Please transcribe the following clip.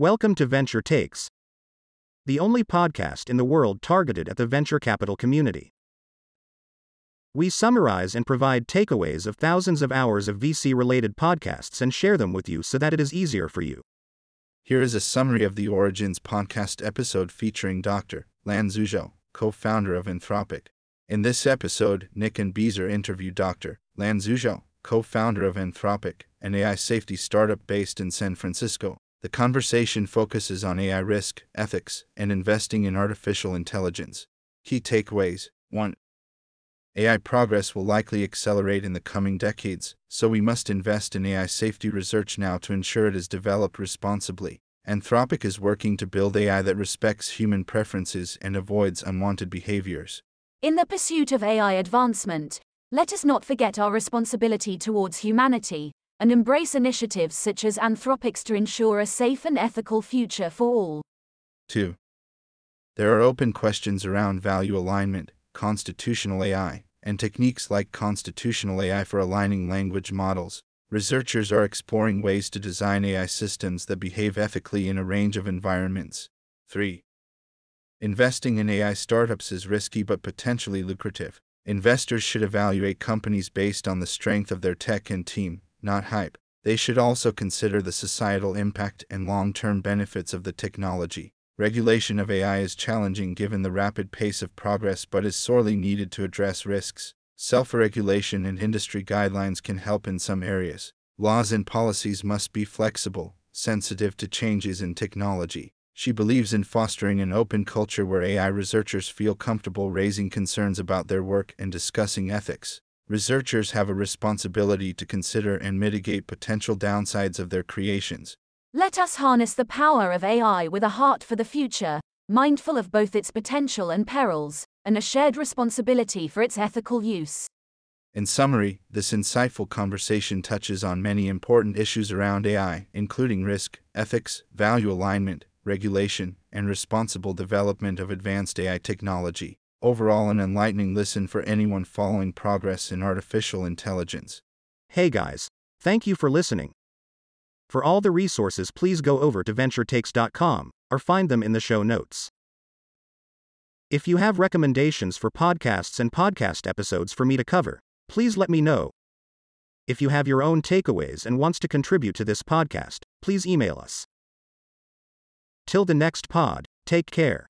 Welcome to Venture Takes, the only podcast in the world targeted at the venture capital community. We summarize and provide takeaways of thousands of hours of VC related podcasts and share them with you so that it is easier for you. Here is a summary of the Origins podcast episode featuring Dr. Lan Xuezhao, co founder of Anthropic. In this episode, Nick and Beezer interview Dr. Lan Xuezhao, co founder of Anthropic, an AI safety startup based in San Francisco. The conversation focuses on AI risk, ethics, and investing in artificial intelligence. Key takeaways 1. AI progress will likely accelerate in the coming decades, so we must invest in AI safety research now to ensure it is developed responsibly. Anthropic is working to build AI that respects human preferences and avoids unwanted behaviors. In the pursuit of AI advancement, let us not forget our responsibility towards humanity and embrace initiatives such as Anthropic's to ensure a safe and ethical future for all. 2. There are open questions around value alignment, constitutional AI, and techniques like constitutional AI for aligning language models. Researchers are exploring ways to design AI systems that behave ethically in a range of environments. 3. Investing in AI startups is risky but potentially lucrative. Investors should evaluate companies based on the strength of their tech and team, not hype. They should also consider the societal impact and long term benefits of the technology. Regulation of AI is challenging given the rapid pace of progress but is sorely needed to address risks. Self regulation and industry guidelines can help in some areas. Laws and policies must be flexible, sensitive to changes in technology. She believes in fostering an open culture where AI researchers feel comfortable raising concerns about their work and discussing ethics researchers have a responsibility to consider and mitigate potential downsides of their creations. Let us harness the power of AI with a heart for the future, mindful of both its potential and perils, and a shared responsibility for its ethical use. In summary, this insightful conversation touches on many important issues around AI, including risk, ethics, value alignment, regulation, and responsible development of advanced AI technology overall an enlightening listen for anyone following progress in artificial intelligence. Hey guys, thank you for listening. For all the resources, please go over to venturetakes.com or find them in the show notes. If you have recommendations for podcasts and podcast episodes for me to cover, please let me know. If you have your own takeaways and wants to contribute to this podcast, please email us. Till the next pod, take care.